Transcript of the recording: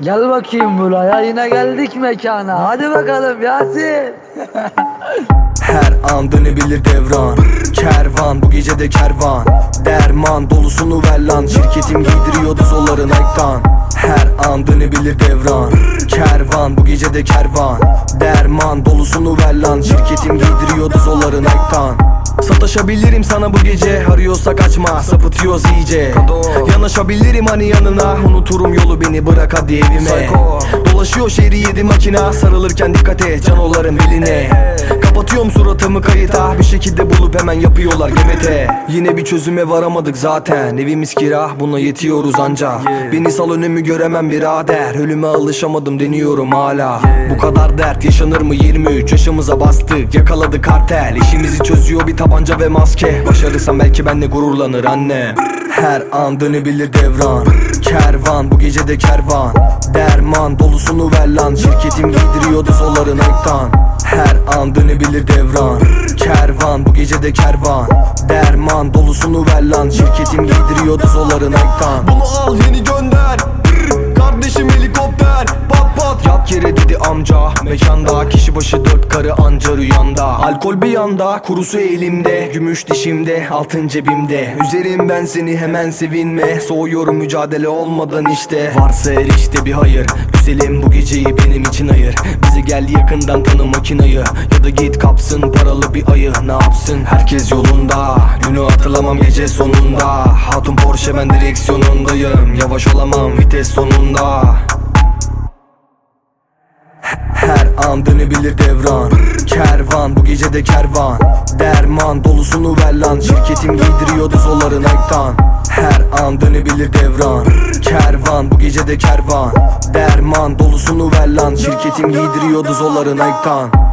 Gel bakayım buraya yine geldik mekana. Hadi bakalım Yasin. Her an dönebilir devran. Kervan bu gece de kervan. Derman dolusunu ver lan. Şirketim giydiriyordu zoları Nike'dan Her an dönebilir devran. Kervan bu gece de kervan. Derman dolusunu ver lan. Şirketim giydiriyordu zoları Nike'dan Sataşabilirim sana bu gece. Arıyorsa kaçma sapıtıyoruz iyice. Yanaşabilirim hani yanına. Unuturum yolu beni bırak hadi evime. Dolaşıyor şehri yedi makina Sarılırken dikkat et canoların beline Kapatıyorum suratımı kayıta. Bir şekilde bulup hemen yapıyorlar GBT Yine bir çözüme varamadık zaten. Evimiz kira buna yetiyoruz anca. Beni sal önümü göremem birader. Ölüme alışamadım deniyorum hala. Bu kadar dert yaşanır mı? 23 yaşımıza bastık. Yakaladık kartel. İşimizi çözüyor bir tabanca ve maske. Başarırsam belki benle gururlanır anne. Her an dönebilir devran. Kervan bu gece de kervan Derman dolusunu ver lan. Şirketim giydiriyordu zolların ektan her an dönebilir devran. Kervan bu gece de kervan. Derman dolusunu ver lan. Şirketim giydiriyordu zolların ektan Bunu al yeni gönder yere dedi amca. Mekanda kişi başı dört karı anca rüyanda. Alkol bir yanda Kurusu elimde. Gümüş dişimde Altın cebimde. Üzerim ben seni hemen sevinme. Soğuyorum mücadele olmadan işte. Varsa her işte bir hayır. Güzelim bu geceyi benim için ayır. Bizi gel yakından tanı makinayı Ya da git kapsın paralı bir ayı. Ne yapsın? Herkes yolunda. Günü hatırlamam gece sonunda. Hatun Porsche ben direksiyonundayım. Yavaş olamam vites sonunda an dönebilir devran. Kervan bu gece de kervan. Derman dolusunu ver lan. Şirketim giydiriyordu zolların ektan Her an dönebilir devran. Kervan bu gece de kervan. Derman dolusunu ver lan. Şirketim giydiriyordu zolların ektan